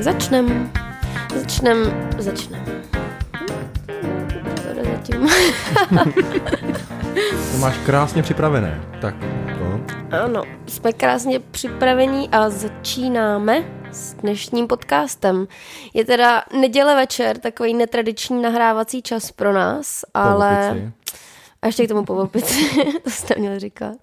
Tak začnem. Začnem, začnem. Zatím. To máš krásně připravené. Tak, to. Ano, jsme krásně připravení a začínáme s dnešním podcastem. Je teda neděle večer, takový netradiční nahrávací čas pro nás, ale... opici. A ještě k tomu po opici, to jste měli říkat.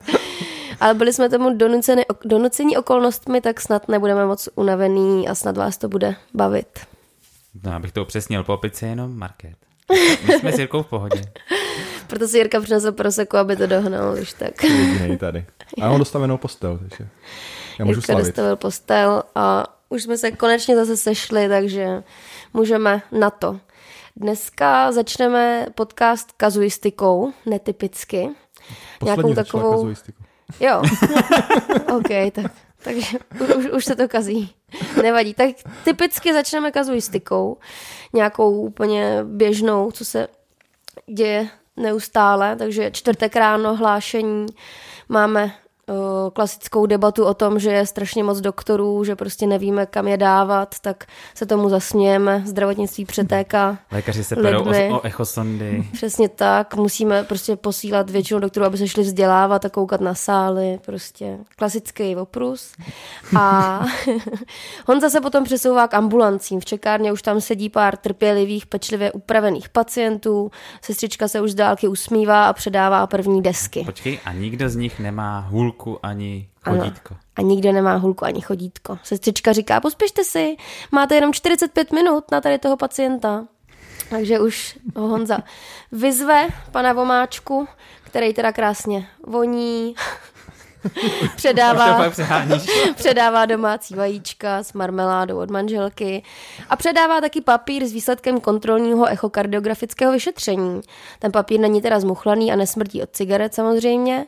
Ale byli jsme tomu donuceni, donucení okolnostmi, tak snad nebudeme moc unavený a snad vás to bude bavit. No, abych to upřesnil, po opici je jenom market. My jsme s Jirkou v pohodě. Proto si Jirka přinesl proseku, aby to dohnal, už tak. Jedinej tady. A já mám dostavenou postel, takže já můžu Jirka slavit. dostavil postel a už jsme se konečně zase sešli, takže můžeme na to. Dneska začneme podcast kazuistikou, netypicky. Poslední nějakou takovou- kazuistiku. Jo, OK, tak, takže už, už, se to kazí. Nevadí. Tak typicky začneme kazuistikou, nějakou úplně běžnou, co se děje neustále, takže čtvrtek ráno hlášení, máme klasickou debatu o tom, že je strašně moc doktorů, že prostě nevíme, kam je dávat, tak se tomu zasmějeme, zdravotnictví přetéká. Lékaři se perou o, o echosondy. Přesně tak, musíme prostě posílat většinu doktorů, aby se šli vzdělávat a koukat na sály, prostě klasický oprus. A Honza se potom přesouvá k ambulancím. V čekárně už tam sedí pár trpělivých, pečlivě upravených pacientů, sestřička se už z dálky usmívá a předává první desky. Počkej, a nikdo z nich nemá hůlku ani Ano. chodítko. A nikde nemá hulku ani chodítko. Sestřička říká, pospěšte si, máte jenom 45 minut na tady toho pacienta. Takže už ho Honza vyzve pana Vomáčku, který teda krásně voní, předává, předává domácí vajíčka s marmeládou od manželky a předává taky papír s výsledkem kontrolního echokardiografického vyšetření. Ten papír není teda zmuchlaný a nesmrtí od cigaret samozřejmě.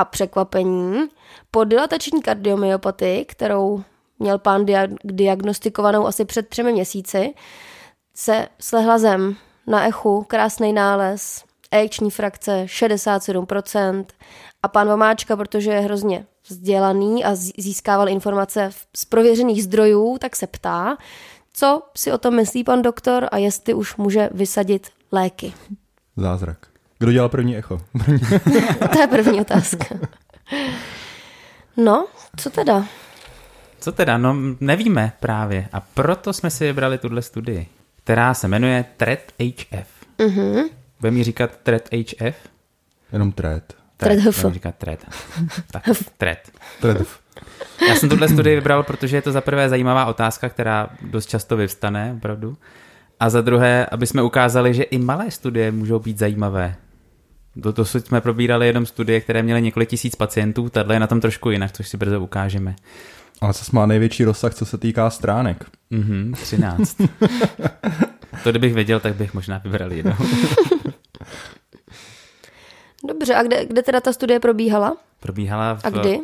A překvapení, po dilatační kardiomyopatii, kterou měl pán dia- diagnostikovanou asi před třemi měsíci, se slehla zem na echu, krásný nález, ejekční frakce 67% a pan Vomáčka, protože je hrozně vzdělaný a zí- získával informace z prověřených zdrojů, tak se ptá, co si o tom myslí pan doktor a jestli už může vysadit léky. Zázrak. Kdo dělal první echo? To je první otázka. No, co teda? Co teda? No nevíme právě. A proto jsme si vybrali tuhle studii, která se jmenuje TRED HF. Mhm. Bude mi říkat TRED HF? Jenom tret. TRED HF. Říkat TRED. tak, TRED. Tret. Já jsem tuhle studii vybral, protože je to za prvé zajímavá otázka, která dost často vyvstane, opravdu. A za druhé, aby jsme ukázali, že i malé studie můžou být zajímavé. Do dosud jsme probírali jenom studie, které měly několik tisíc pacientů, tahle je na tom trošku jinak, což si brzo ukážeme. Ale co má největší rozsah, co se týká stránek. Mhm, 13. to kdybych věděl, tak bych možná vybral jednou. Dobře, a kde, kde teda ta studie probíhala? Probíhala v, A kdy?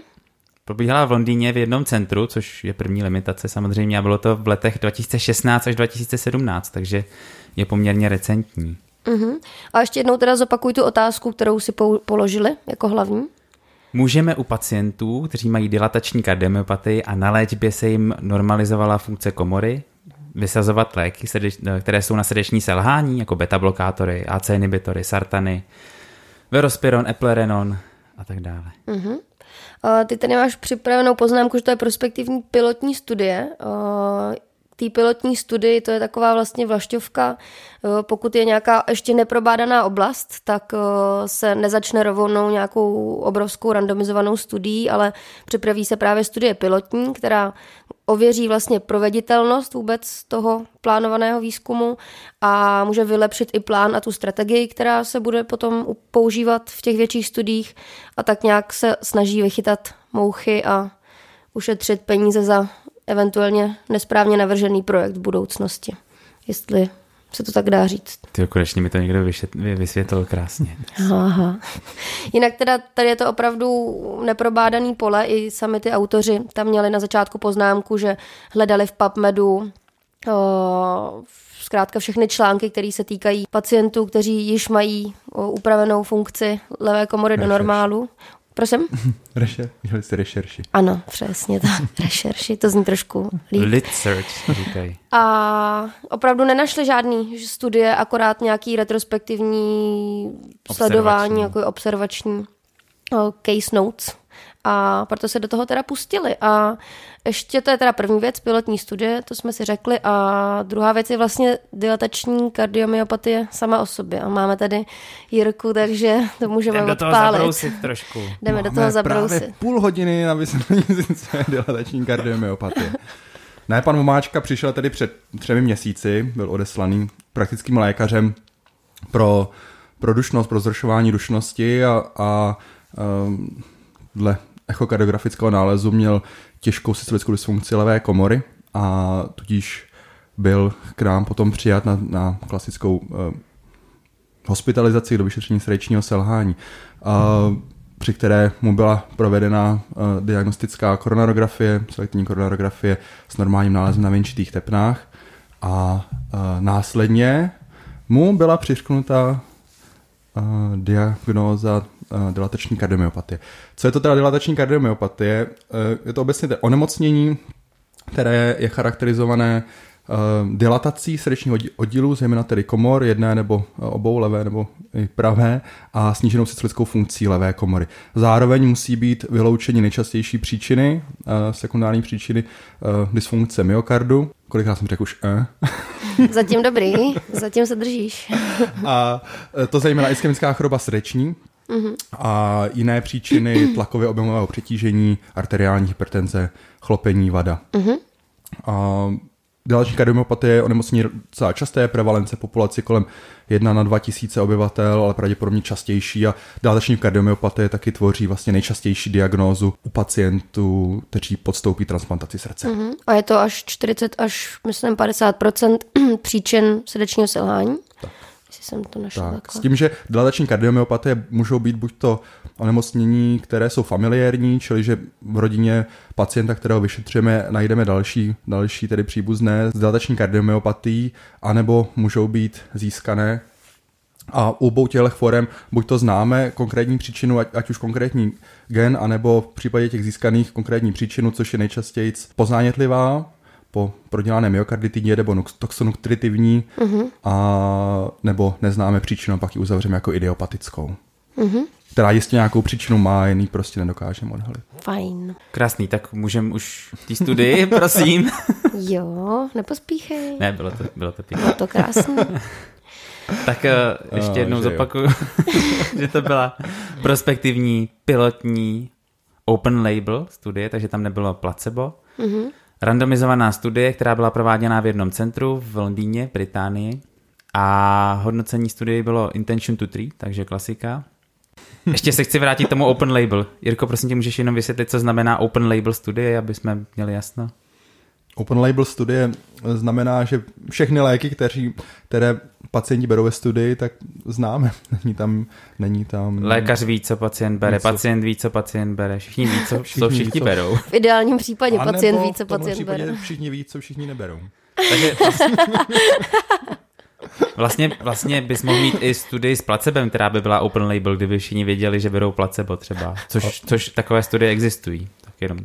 Probíhala v Londýně v jednom centru, což je první limitace samozřejmě, a bylo to v letech 2016 až 2017, takže je poměrně recentní. Uh-huh. A ještě jednou teda zopakuj tu otázku, kterou si pou- položili jako hlavní. Můžeme u pacientů, kteří mají dilatační kardiomyopatii a na léčbě se jim normalizovala funkce komory, vysazovat léky, které jsou na srdeční selhání, jako beta-blokátory, AC inhibitory, sartany, verospiron, eplerenon a tak dále. Uh-huh. Ty tady máš připravenou poznámku, že to je prospektivní pilotní studie. Té pilotní studii to je taková vlastně vlašťovka. Eh, Pokud je nějaká ještě neprobádaná oblast, tak eh, se nezačne rovnou nějakou obrovskou randomizovanou studií, ale připraví se právě studie pilotní, která ověří vlastně proveditelnost vůbec toho plánovaného výzkumu a může vylepšit i plán a tu strategii, která se bude potom používat v těch větších studiích a tak nějak se snaží vychytat mouchy a ušetřit peníze za eventuálně nesprávně navržený projekt v budoucnosti. Jestli se to tak dá říct. Ty konečně mi to někdo vysvětlil krásně. Aha. Jinak teda tady je to opravdu neprobádaný pole, i sami ty autoři tam měli na začátku poznámku, že hledali v PubMedu o, zkrátka všechny články, které se týkají pacientů, kteří již mají o, upravenou funkci levé komory do normálu. Prosím? Reše, dělali jste rešerši. Ano, přesně tak. Rešerši, to zní trošku líp. Lit search, říkají. A opravdu nenašli žádný studie, akorát nějaký retrospektivní sledování, jako observační case notes. A proto se do toho teda pustili. A ještě to je teda první věc, pilotní studie, to jsme si řekli. A druhá věc je vlastně dilatační kardiomyopatie sama o sobě. A máme tady Jirku, takže to můžeme Jdem do toho odpálit. zabrousit trošku. Jdeme do Máme toho zabrousit. právě půl hodiny na vysvětlení, co je dilatační kardiomyopatie. Ne, pan Vomáčka přišel tedy před třemi měsíci, byl odeslaný praktickým lékařem pro, pro dušnost, pro zrušování dušnosti a, a um, dle echokardiografického nálezu měl těžkou systolickou dysfunkci levé komory a tudíž byl k nám potom přijat na, na klasickou uh, hospitalizaci do vyšetření srdečního selhání, uh, při které mu byla provedena uh, diagnostická koronarografie, selektivní koronarografie s normálním nálezem na venčitých tepnách a uh, následně mu byla přišknuta uh, diagnóza uh, dilatační kardiomyopatie. Co je to teda dilatační kardiomyopatie? Uh, je to obecně to onemocnění, které je charakterizované uh, dilatací srdečního oddílu, zejména tedy komor, jedné nebo obou, levé nebo i pravé, a sníženou systolickou funkcí levé komory. Zároveň musí být vyloučeny nejčastější příčiny, sekundární příčiny dysfunkce myokardu. Kolikrát jsem řekl už eh? Zatím dobrý, zatím se držíš. a to zejména ischemická choroba srdeční, a jiné příčiny tlakově objemového přetížení, arteriální hypertenze, chlopení, vada. A Dilatační kardiomyopatie je onemocnění docela časté, prevalence populace kolem 1 na 2 tisíce obyvatel, ale pravděpodobně častější a dilatační kardiomyopatie taky tvoří vlastně nejčastější diagnózu u pacientů, kteří podstoupí transplantaci srdce. Mhm. A je to až 40 až, myslím, 50% příčin srdečního selhání. Tak. Jestli jsem to našla Tak, takhle. s tím, že dilatační kardiomyopatie můžou být buď to onemocnění, které jsou familiární, čili že v rodině pacienta, kterého vyšetřujeme, najdeme další, další tedy příbuzné s dilatační kardiomyopatií, anebo můžou být získané a u obou těchto forem buď to známe konkrétní příčinu, ať, ať už konkrétní gen, anebo v případě těch získaných konkrétní příčinu, což je nejčastěji poznánětlivá, po prodělané myokarditidě nebo toxonutritivní, uh-huh. a nebo neznáme příčinu, pak ji uzavřeme jako idiopatickou. Uh-huh. Která jistě nějakou příčinu má, jen ji prostě nedokážeme odhalit. Fajn. Krásný, tak můžeme už v té studii, prosím. Jo, nepospíchej. ne, bylo to, bylo to pěkné. Bylo to krásný. Tak uh, ještě jednou že zopakuju, že to byla prospektivní, pilotní, open label studie, takže tam nebylo placebo. Mm-hmm. Randomizovaná studie, která byla prováděna v jednom centru v Londýně, Británii. A hodnocení studie bylo intention to treat, takže klasika. Ještě se chci vrátit tomu open label. Jirko, prosím tě, můžeš jenom vysvětlit, co znamená open label studie, aby jsme měli jasno? Open label studie znamená, že všechny léky, kteří, které pacienti berou ve studii, tak známe. Není tam... Není tam Lékař ví, co pacient bere, Ví, co- pacient ví, co pacient bere, všichni ví, co, Všichni co ví, všichni co- berou. V ideálním případě A pacient ví, co pacient bere. všichni ví, co všichni neberou. Takže vlastně, vlastně, vlastně bys mohl mít i studii s placebem, která by byla open label, kdyby všichni věděli, že berou placebo třeba. Což, což takové studie existují. Tak jenom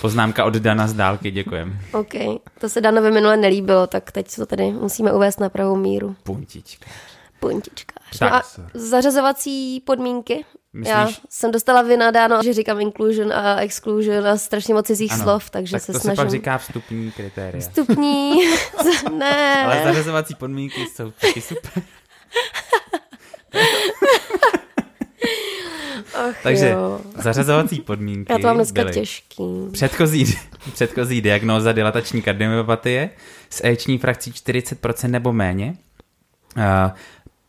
poznámka od Dana z dálky, děkujem. OK, to se Danovi minule nelíbilo, tak teď to tady musíme uvést na pravou míru. Puntička. Puntičkář. Tak, No a zařazovací podmínky? Myslíš- Já jsem dostala vynadáno, že říkám inclusion a exclusion a strašně moc cizích Ano, slov, takže tak se to snažím. se pak říká vstupní kritéria. Vstupní. ne. Ale zařazovací podmínky jsou taky super. Ach, Takže jo. zařazovací podmínky Já to mám dneska byly těžký. předchozí, předchozí diagnóza dilatační kardiomyopatie s eční frakcí 40% nebo méně. Eh,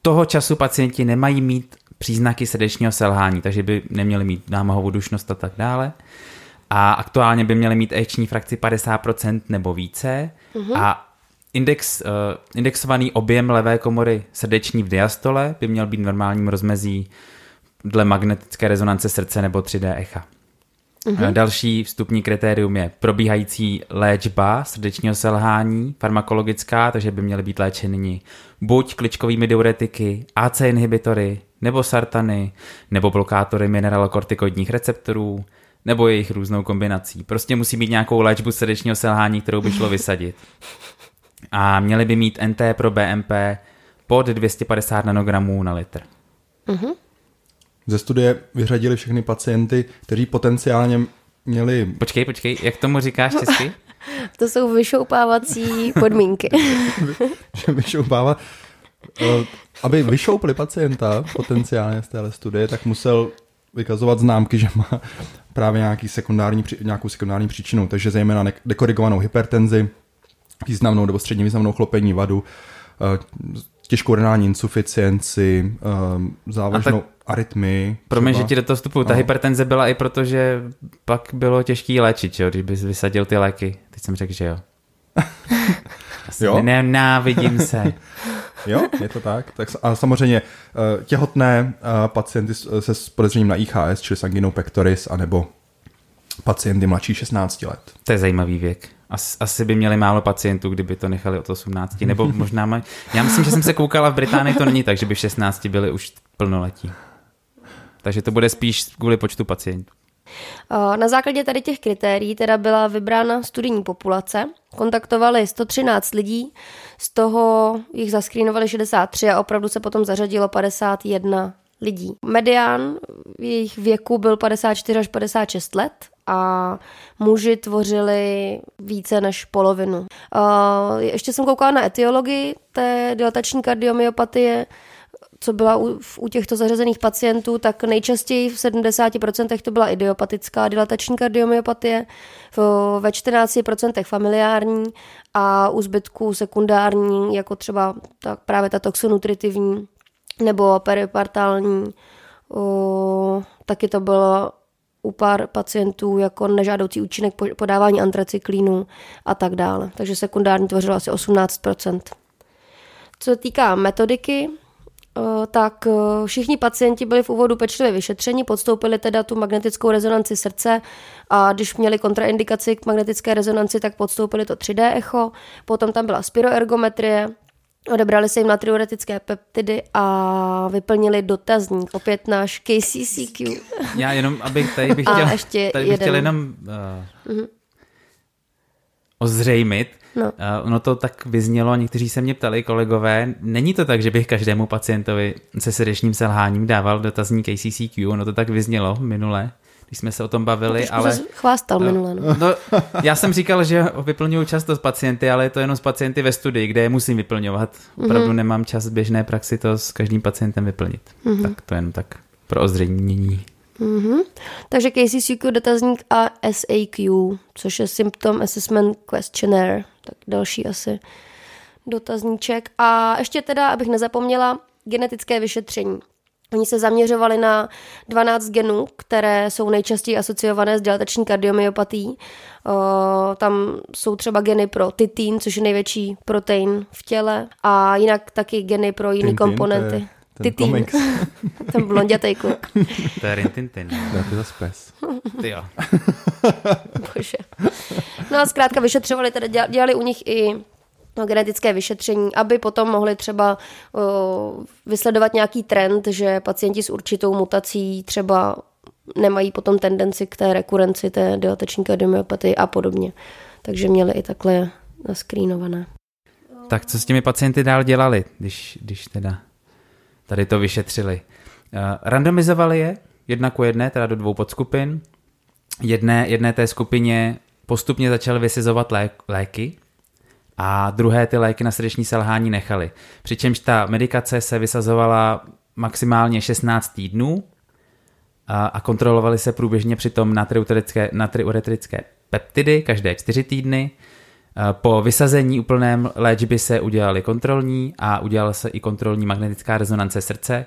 Toho času pacienti nemají mít příznaky srdečního selhání, takže by neměli mít námahovou dušnost a tak dále. A aktuálně by měli mít eční frakci 50% nebo více. A index, uh, indexovaný objem levé komory srdeční v diastole by měl být v normálním rozmezí dle magnetické rezonance srdce nebo 3D echa. Mm-hmm. Další vstupní kritérium je probíhající léčba srdečního selhání, farmakologická, takže by měly být léčeny buď kličkovými diuretiky, AC inhibitory, nebo sartany, nebo blokátory mineralokortikoidních receptorů, nebo jejich různou kombinací. Prostě musí mít nějakou léčbu srdečního selhání, kterou by šlo vysadit. A měli by mít NT pro BMP pod 250 nanogramů na litr. Mm-hmm. Ze studie vyřadili všechny pacienty, kteří potenciálně měli... Počkej, počkej, jak tomu říkáš česky? to jsou vyšoupávací podmínky. vyšoupávat. Eh, aby vyšoupli pacienta potenciálně z téhle studie, tak musel vykazovat známky, že má právě nějaký sekundární, nějakou sekundární příčinu, takže zejména dekorigovanou hypertenzi, významnou nebo středně významnou chlopení vadu, eh, těžkou renální insuficienci, eh, závažnou tak, arytmii. Promiň, že ti do toho vstupu. Ta no. hypertenze byla i proto, že pak bylo těžký léčit, jo, když bys vysadil ty léky. Teď jsem řekl, že jo. jo? Nenávidím se. Jo, je to tak. tak a samozřejmě eh, těhotné eh, pacienty se s podezřením na IHS, čili sanginou pectoris, anebo pacienty mladší 16 let. To je zajímavý věk. As, asi by měli málo pacientů, kdyby to nechali od 18, nebo možná mají. Já myslím, že jsem se koukala v Británii, to není tak, že by v 16 byli už plnoletí. Takže to bude spíš kvůli počtu pacientů. Na základě tady těch kritérií teda byla vybrána studijní populace. Kontaktovali 113 lidí, z toho jich zaskrínovali 63 a opravdu se potom zařadilo 51 lidí. Medián jejich věku byl 54 až 56 let a muži tvořili více než polovinu. Ještě jsem koukala na etiologii té dilatační kardiomyopatie, co byla u, u těchto zařazených pacientů, tak nejčastěji v 70% to byla idiopatická dilatační kardiomyopatie, ve 14% familiární a u zbytku sekundární, jako třeba tak právě ta toxonutritivní nebo peripartální, o, taky to bylo u pár pacientů jako nežádoucí účinek podávání antracyklínu a tak dále. Takže sekundární tvořilo asi 18%. Co se týká metodiky, tak eh, všichni pacienti byli v úvodu pečlivě vyšetřeni, podstoupili teda tu magnetickou rezonanci srdce a když měli kontraindikaci k magnetické rezonanci, tak podstoupili to 3D echo, potom tam byla spiroergometrie, Odebrali se jim natriuretické peptidy a vyplnili dotazník. Opět náš KCCQ. Já jenom, abych tady bych chtěl, ještě tady bych jeden. chtěl jenom uh, mm-hmm. ozřejmit, No. Uh, ono to tak vyznělo někteří se mě ptali, kolegové, není to tak, že bych každému pacientovi se srdečním selháním dával dotazník ACCQ, ono to tak vyznělo minule, když jsme se o tom bavili, no, ale... chvástal uh, minule, no. no. Já jsem říkal, že vyplňuju často s pacienty, ale je to jenom s pacienty ve studii, kde je musím vyplňovat. Opravdu mm-hmm. nemám čas v běžné praxi to s každým pacientem vyplnit. Mm-hmm. Tak to jenom tak pro ozřejmění. Mm-hmm. Takže KCCQ dotazník a SAQ, což je Symptom Assessment Questionnaire, tak další asi dotazníček. A ještě teda, abych nezapomněla, genetické vyšetření. Oni se zaměřovali na 12 genů, které jsou nejčastěji asociované s dilatační kardiomyopatí. Tam jsou třeba geny pro titín, což je největší protein v těle, a jinak taky geny pro jiné komponenty. Ten ty komiks. Ten blondětej kluk. To je Rintintin. To je zase pes. Ty jo. Bože. No a zkrátka vyšetřovali, teda dělali u nich i no, genetické vyšetření, aby potom mohli třeba o, vysledovat nějaký trend, že pacienti s určitou mutací třeba nemají potom tendenci k té rekurenci té dilateční kardiomyopatii a podobně. Takže měli i takhle naskrínované. Tak co s těmi pacienty dál dělali, když, když teda tady to vyšetřili. Eh, randomizovali je jedna ku jedné, teda do dvou podskupin. Jedné, jedné té skupině postupně začaly vysizovat lé, léky a druhé ty léky na srdeční selhání nechali. Přičemž ta medikace se vysazovala maximálně 16 týdnů a, a kontrolovaly se průběžně přitom natriuretrické peptidy každé 4 týdny Eh, po vysazení úplném léčby se udělali kontrolní a udělala se i kontrolní magnetická rezonance srdce.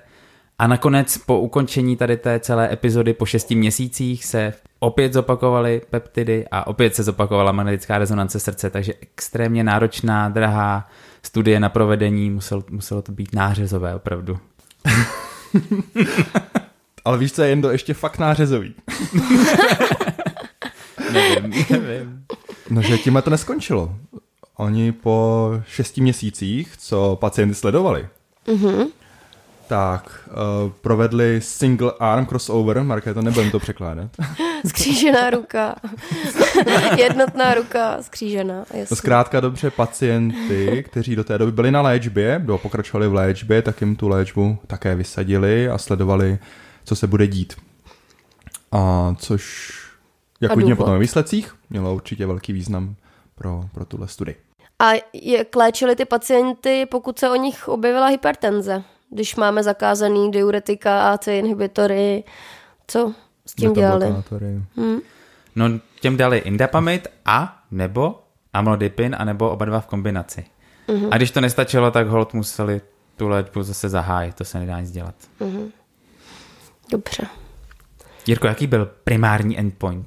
A nakonec po ukončení tady té celé epizody po šesti měsících se opět zopakovaly peptidy a opět se zopakovala magnetická rezonance srdce, takže extrémně náročná, drahá studie na provedení, muselo, muselo to být nářezové opravdu. Ale víš, co je jen to ještě fakt nářezový. nevím, nevím. No, že tím to neskončilo. Oni po šesti měsících, co pacienty sledovali, mm-hmm. tak uh, provedli single arm crossover, Marké, to nebudem to překládat. skřížená ruka. Jednotná ruka, skřížená. Jasný. To zkrátka dobře pacienty, kteří do té doby byli na léčbě, nebo pokračovali v léčbě, tak jim tu léčbu také vysadili a sledovali, co se bude dít. A což, jak uvidíme potom ve výsledcích, mělo určitě velký význam pro, pro tuhle studii. A jak léčili ty pacienty, pokud se o nich objevila hypertenze? Když máme zakázaný diuretika, AC inhibitory, co s tím dělali? Hmm. No těm dali indapamid a nebo amlodipin a nebo oba dva v kombinaci. Uh-huh. A když to nestačilo, tak hold museli tu léčbu zase zahájit, to se nedá nic dělat. Uh-huh. Dobře. Jirko, jaký byl primární endpoint?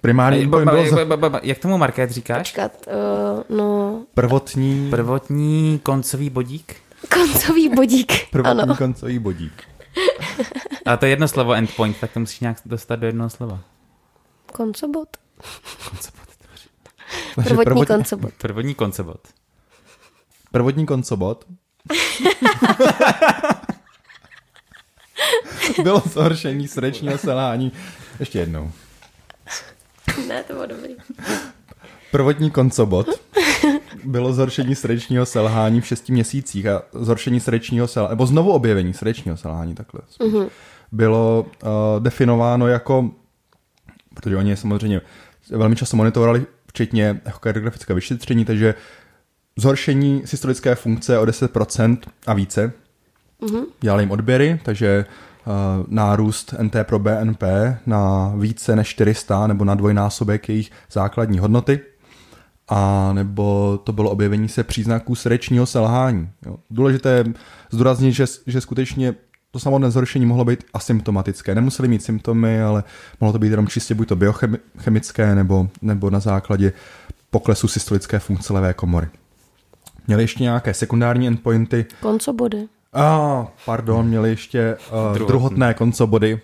Primární endpoint byl... Jak tomu Market říkáš? Počkat, uh, no... Prvotní... Prvotní koncový bodík? Koncový bodík, Prvotní ano. koncový bodík. A to je jedno slovo endpoint, tak to musíš nějak dostat do jednoho slova. Koncobot? Koncobot. Prvotní, prvotní koncobot. Prvotní koncobot. Prvotní koncobot. Bylo zhoršení srdečního selhání. Ještě jednou. Ne, to bylo dobrý. Prvotní koncobot bylo zhoršení srdečního selhání v šesti měsících a zhoršení srdečního selhání, nebo znovu objevení srdečního selhání, takhle. Mm-hmm. Bylo uh, definováno jako, protože oni samozřejmě velmi často monitorovali, včetně kardiografické vyšetření, takže zhoršení systolické funkce o 10% a více. Mm-hmm. Dělali jim odběry, takže nárůst NT pro BNP na více než 400 nebo na dvojnásobek jejich základní hodnoty a nebo to bylo objevení se příznaků srdečního selhání. Jo. Důležité je zdůraznit, že, že skutečně to samotné zhoršení mohlo být asymptomatické. Nemuseli mít symptomy, ale mohlo to být jenom čistě buď to biochemické nebo, nebo na základě poklesu systolické funkce levé komory. Měli ještě nějaké sekundární endpointy. Koncobody. A, pardon, měli ještě uh, druhotné koncobody,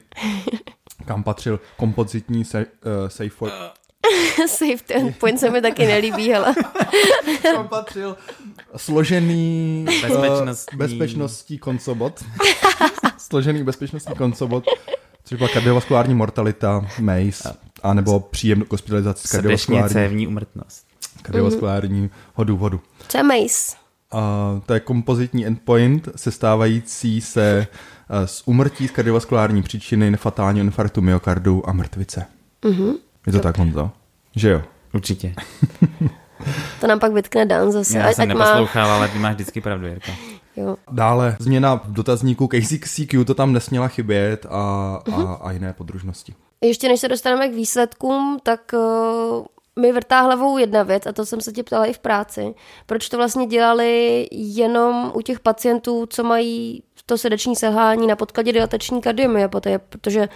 kam patřil kompozitní se, uh, safe Save ten point se mi taky nelíbí, hele. Tam patřil složený bezpečnostní, uh, bezpečnostní koncobot. složený bezpečnostní koncobot, což byla kardiovaskulární mortalita, MACE, anebo příjem hospitalizace kardiovaskulární. cévní umrtnost. Kardiovaskulární hodu vodu. Co je MACE? Uh, to je kompozitní endpoint sestávající se uh, z umrtí z kardiovaskulární příčiny, nefatálního infarktu myokardu a mrtvice. Uh-huh. Je to tak, Honzo? Že jo? Určitě. to nám pak vytkne Dan zase. Já jsem neposlouchal, má... ale ty máš vždycky pravdu, Jirka. Jo. Dále změna v dotazníku KCQ to tam nesměla chybět a, uh-huh. a, a jiné podružnosti. Ještě než se dostaneme k výsledkům, tak uh, mi vrtá hlavou jedna věc, a to jsem se tě ptala i v práci. Proč to vlastně dělali jenom u těch pacientů, co mají to srdeční selhání na podkladě dilatační kardiomyopatie, protože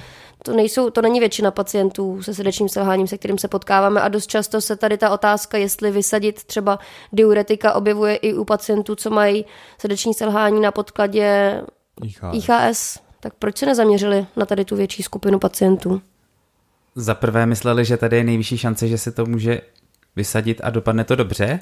to, nejsou, to není většina pacientů se srdečním selháním, se kterým se potkáváme a dost často se tady ta otázka, jestli vysadit třeba diuretika, objevuje i u pacientů, co mají srdeční selhání na podkladě IHS. IHS. Tak proč se nezaměřili na tady tu větší skupinu pacientů? Za prvé mysleli, že tady je nejvyšší šance, že se to může vysadit a dopadne to dobře.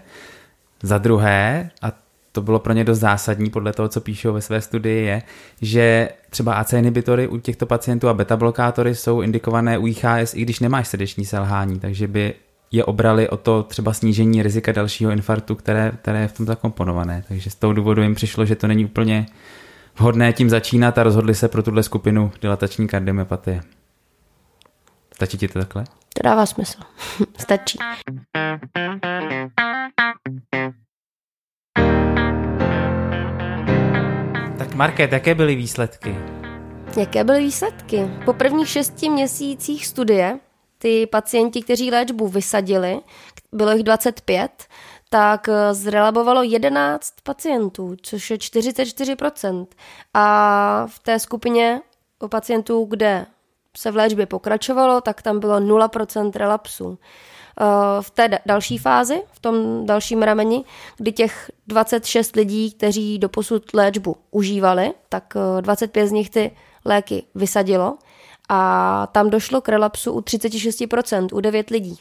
Za druhé, a to bylo pro ně dost zásadní podle toho, co píšou ve své studii, je, že třeba AC inhibitory u těchto pacientů a beta blokátory jsou indikované u IHS, i když nemáš srdeční selhání, takže by je obrali o to třeba snížení rizika dalšího infarktu, které, které je v tom zakomponované. Takže z toho důvodu jim přišlo, že to není úplně vhodné tím začínat a rozhodli se pro tuhle skupinu dilatační kardiomyopatie. Stačí ti to takhle? To dává smysl. Stačí. Market, jaké byly výsledky? Jaké byly výsledky? Po prvních šesti měsících studie ty pacienti, kteří léčbu vysadili, bylo jich 25, tak eh, zrelabovalo 11 pacientů, což je 44%. A v té skupině pacientů, kde se v léčbě pokračovalo, tak tam bylo 0% relapsů. Eh, v té další fázi, v tom dalším rameni, kdy těch 26 lidí, kteří doposud léčbu užívali, tak 25 eh, z nich ty léky vysadilo a tam došlo k relapsu u 36%, u 9 lidí.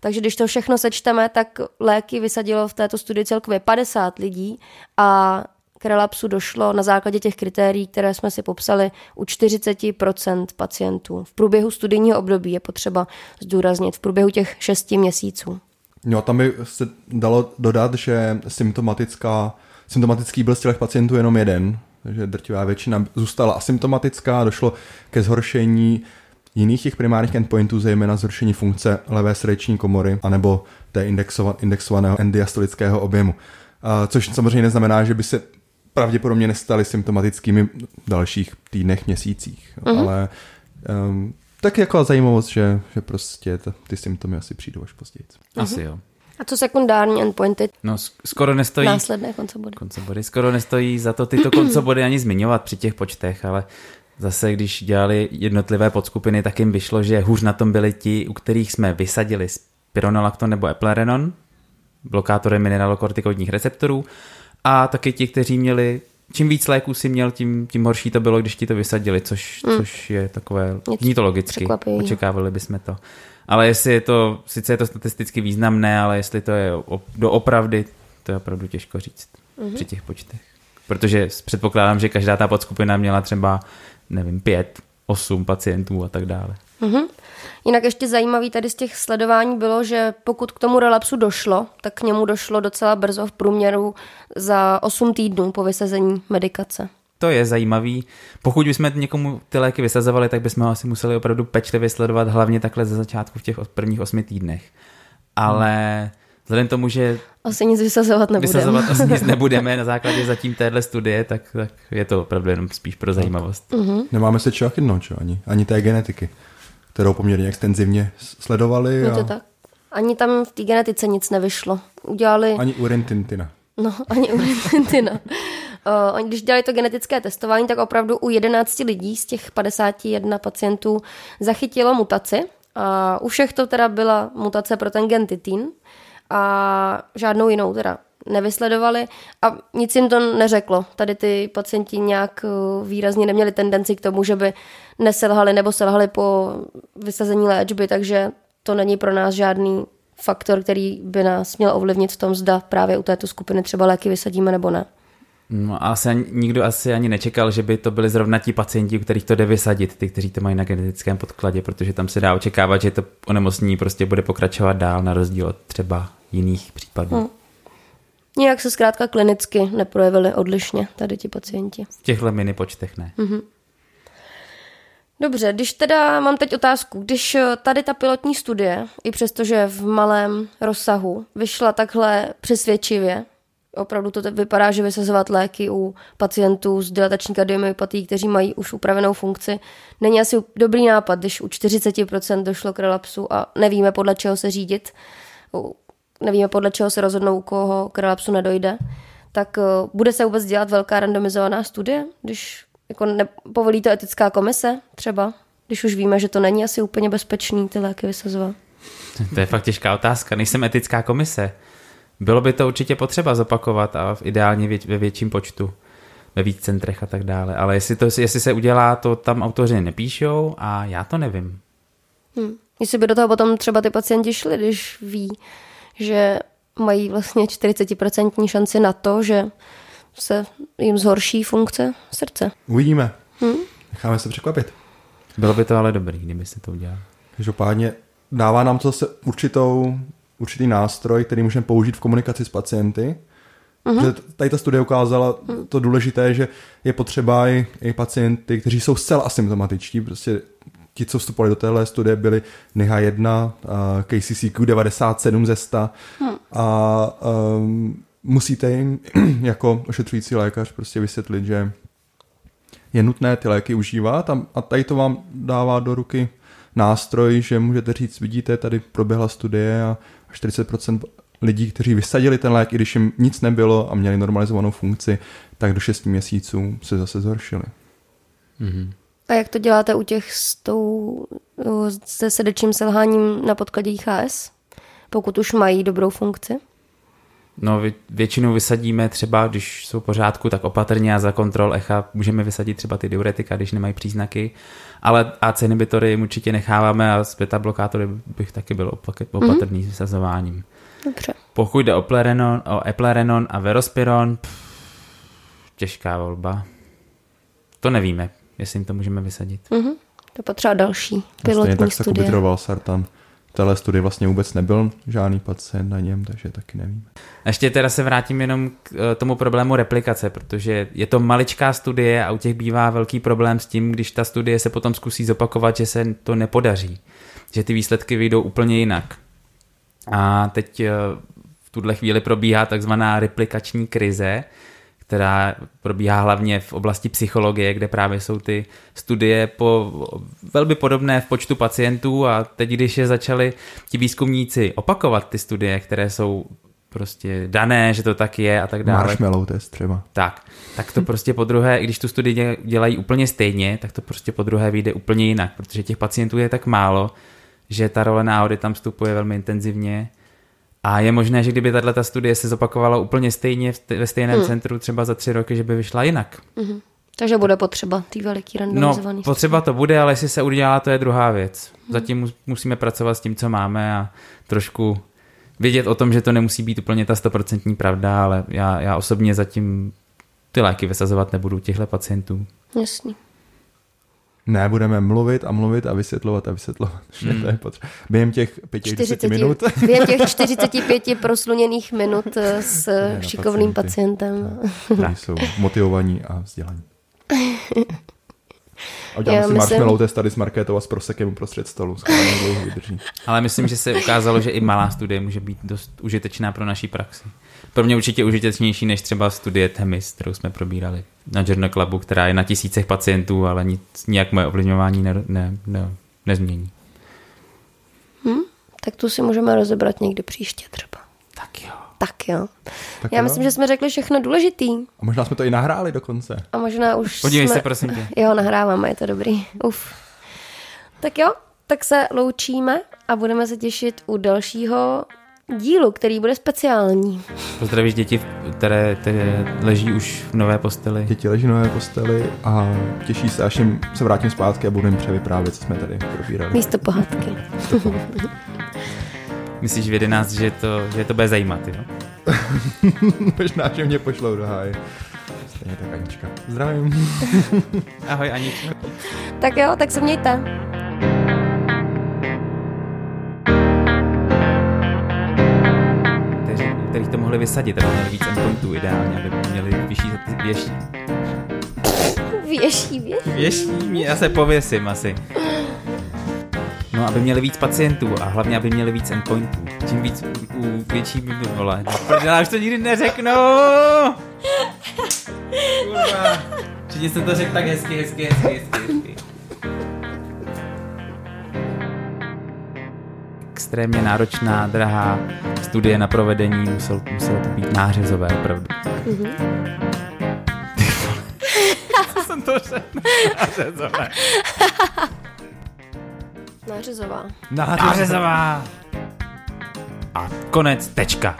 Takže když to všechno sečteme, tak léky vysadilo v této studii celkově 50 lidí a k relapsu došlo na základě těch kritérií, které jsme si popsali u 40% pacientů. V průběhu studijního období je potřeba zdůraznit, v průběhu těch 6 měsíců. No, tam by se dalo dodat, že symptomatická, symptomatický byl z těch pacientů jenom jeden, takže drtivá většina zůstala asymptomatická, došlo ke zhoršení jiných těch primárních endpointů, zejména zhoršení funkce levé srdeční komory anebo té indexovaného endiastolického objemu. Což samozřejmě neznamená, že by se pravděpodobně nestaly symptomatickými v dalších týdnech, měsících. Mm-hmm. Ale um, tak jako zajímavost, že, že prostě t- ty symptomy asi přijdou až později. Asi jo. A co sekundární endpointy? No, skoro nestojí... Následné koncobody. koncobody. Skoro nestojí za to tyto koncobody ani zmiňovat při těch počtech, ale zase, když dělali jednotlivé podskupiny, tak jim vyšlo, že hůř na tom byli ti, u kterých jsme vysadili spironolakton nebo eplerenon, blokátory mineralokortikoidních receptorů, a taky ti, kteří měli čím víc léků si měl, tím, tím horší to bylo, když ti to vysadili, což, hmm. což je takové, zní to logicky, očekávali bychom to. Ale jestli je to, sice je to statisticky významné, ale jestli to je doopravdy, to je opravdu těžko říct hmm. při těch počtech. Protože předpokládám, že každá ta podskupina měla třeba, nevím, pět, osm pacientů a tak dále. Mm-hmm. Jinak ještě zajímavý tady z těch sledování bylo, že pokud k tomu relapsu došlo, tak k němu došlo docela brzo v průměru za 8 týdnů po vysazení medikace. To je zajímavý. Pokud bychom někomu ty léky vysazovali, tak bychom ho asi museli opravdu pečlivě sledovat, hlavně takhle ze začátku v těch prvních osmi týdnech. Ale hmm. vzhledem tomu, že asi nic vysazovat nebudeme. Vysazovat asi nic nebudeme na základě zatím téhle studie, tak, tak je to opravdu jenom spíš pro zajímavost. Mm-hmm. Nemáme se čeho chytnout, čo? Ani, ani té genetiky kterou poměrně extenzivně sledovali. No to a... tak. Ani tam v té genetice nic nevyšlo. Udělali... Ani u rentintina. No, ani u rentintina. Uh, oni, když dělali to genetické testování, tak opravdu u 11 lidí z těch 51 pacientů zachytilo mutaci. A u všech to teda byla mutace pro ten gen titin a žádnou jinou teda nevysledovali a nic jim to neřeklo. Tady ty pacienti nějak uh, výrazně neměli tendenci k tomu, že by neselhali nebo selhali po vysazení léčby, takže to není pro nás žádný faktor, který by nás měl ovlivnit v tom, zda právě u této skupiny třeba léky vysadíme nebo ne. No a asi nikdo asi ani nečekal, že by to byli zrovna ti pacienti, u kterých to jde vysadit, ty, kteří to mají na genetickém podkladě, protože tam se dá očekávat, že to onemocnění prostě bude pokračovat dál na rozdíl od třeba jiných případů. Hmm. Nijak se zkrátka klinicky neprojevili odlišně tady ti pacienti. V těchto mini počtech ne. Mm-hmm. Dobře, když teda mám teď otázku, když eh, tady ta pilotní studie, i přestože v malém rozsahu, vyšla takhle přesvědčivě, opravdu to vypadá, že vysazovat léky u pacientů s dilatační kardiomyopatí, kteří mají už upravenou funkci, není asi dobrý nápad, když u 40% došlo k relapsu a nevíme podle čeho se řídit nevíme podle čeho se rozhodnou, u koho k relapsu nedojde, tak eh, bude se vůbec dělat velká randomizovaná studie, když jako nepovolí to etická komise třeba, když už víme, že to není asi úplně bezpečný ty léky vysazovat. To je fakt těžká otázka. Nejsem etická komise. Bylo by to určitě potřeba zopakovat a v ideálně vě- ve větším počtu, ve víc centrech a tak dále. Ale jestli, to, jestli se udělá, to tam autoři nepíšou a já to nevím. Hmm. Jestli by do toho potom třeba ty pacienti šli, když ví, že mají vlastně 40% šanci na to, že se jim zhorší funkce srdce. Uvidíme. Hmm? Necháme se překvapit. Bylo by to ale dobrý, kdyby se to udělal. Každopádně dává nám to zase určitou, určitý nástroj, který můžeme použít v komunikaci s pacienty. Uh-huh. Že tady ta studie ukázala to důležité, že je potřeba i, i pacienty, kteří jsou zcela asymptomatičtí, prostě ti, co vstupovali do téhle studie, byli NIHA 1, KCCQ 97 ze 100 hmm. a um, musíte jim jako ošetřující lékař prostě vysvětlit, že je nutné ty léky užívat a, a tady to vám dává do ruky nástroj, že můžete říct, vidíte, tady proběhla studie a 40% lidí, kteří vysadili ten lék, i když jim nic nebylo a měli normalizovanou funkci, tak do 6 měsíců se zase zhoršili. Mm-hmm. A jak to děláte u těch s tou, se srdečním selháním na podkladě IHS, pokud už mají dobrou funkci? No, většinou vysadíme třeba, když jsou v pořádku, tak opatrně a za kontrol echa můžeme vysadit třeba ty diuretika, když nemají příznaky, ale AC inhibitory určitě necháváme a s beta blokátory bych taky byl opatrný mm-hmm. s vysazováním. Dobře. Pokud jde o, plerenon, o eplerenon a verospiron, pff, těžká volba. To nevíme, jestli jim to můžeme vysadit. Mhm. To potřeba další pilotní tak se studie. kubitroval Sartan. V téhle studii vlastně vůbec nebyl žádný pacient na něm, takže taky nevím. A ještě teda se vrátím jenom k eh, tomu problému replikace, protože je to maličká studie a u těch bývá velký problém s tím, když ta studie se potom zkusí zopakovat, že se to nepodaří. Že ty výsledky vyjdou úplně jinak. A teď eh, v tuhle chvíli probíhá takzvaná replikační krize, která probíhá hlavně v oblasti psychologie, kde právě jsou ty studie po, velmi podobné v počtu pacientů a teď, když je začali ti výzkumníci opakovat ty studie, které jsou prostě dané, že to tak je a tak dále. Marshmallow test třeba. Tak, tak to prostě po druhé, i když tu studii dě- dělají úplně stejně, tak to prostě po druhé vyjde úplně jinak, protože těch pacientů je tak málo, že ta role náhody tam vstupuje velmi intenzivně a je možné, že kdyby tato studie se zopakovala úplně stejně ve stejném hmm. centru třeba za tři roky, že by vyšla jinak. Takže bude potřeba tý veliký No, randomizovaný potřeba to bude, ale jestli se udělá, to je druhá věc. Zatím mus- musíme pracovat s tím, co máme a trošku vědět o tom, že to nemusí být úplně ta stoprocentní pravda, ale já, já osobně zatím ty léky vysazovat nebudu těchto pacientů. Jasný. Ne, budeme mluvit a mluvit a vysvětlovat a vysvětlovat. Že to je potřeba. Během těch pěti, deseti 40, minut. během těch 45 prosluněných minut eh, s Ne, na šikovným pacienty. pacientem. Kteří jsou motivovaní a vzdělaní. A udělám Já si myslím- marshmallow test tady s Markétou a s prosekem uprostřed stolu. Vydrží. Ale myslím, že se ukázalo, že i malá studie může být dost užitečná pro naší praxi. Pro mě určitě užitečnější než třeba studie Temis, kterou jsme probírali na Journal Clubu, která je na tisícech pacientů, ale nic, nijak moje ovlivňování ne, ne, ne, nezmění. Tak tu si můžeme rozebrat někdy příště třeba. Tak jo. Tak jo. Tak Já jo. myslím, že jsme řekli všechno důležitý. A možná jsme to i nahráli dokonce. A možná už Podívej jsme... se, prosím tě. Jo, nahráváme, je to dobrý. Uf. Tak jo, tak se loučíme a budeme se těšit u dalšího dílu, který bude speciální. Pozdravíš děti, které, které leží už v nové posteli. Děti leží na nové posteli a těší se, až jim se vrátím zpátky a budu jim převyprávět, co jsme tady probírali. Místo pohádky. Myslíš v 11, že to, že to bude zajímat, jo? Možná, že mě pošlou do háje. Stejně tak Anička. Zdravím. Ahoj Aničko. Tak jo, tak se mějte. Kterých to mohli vysadit, aby měli víc endpointů ideálně, aby měli vyšší věší. Věší, věší. Věší mě, já se pověsím asi. No, aby měli víc pacientů a hlavně, aby měli víc endpointů. Čím víc u, u větší by vole. Já už to nikdy neřeknu! Kurva. Všichni jsem to řekl tak hezky, hezky, hezky, hezky, Extrémně náročná, drahá studie na provedení, musel, muselo to být nářezové opravdu. Co jsem to řekl? Nářezové. Nářezová. Nářezová. A konec, tečka.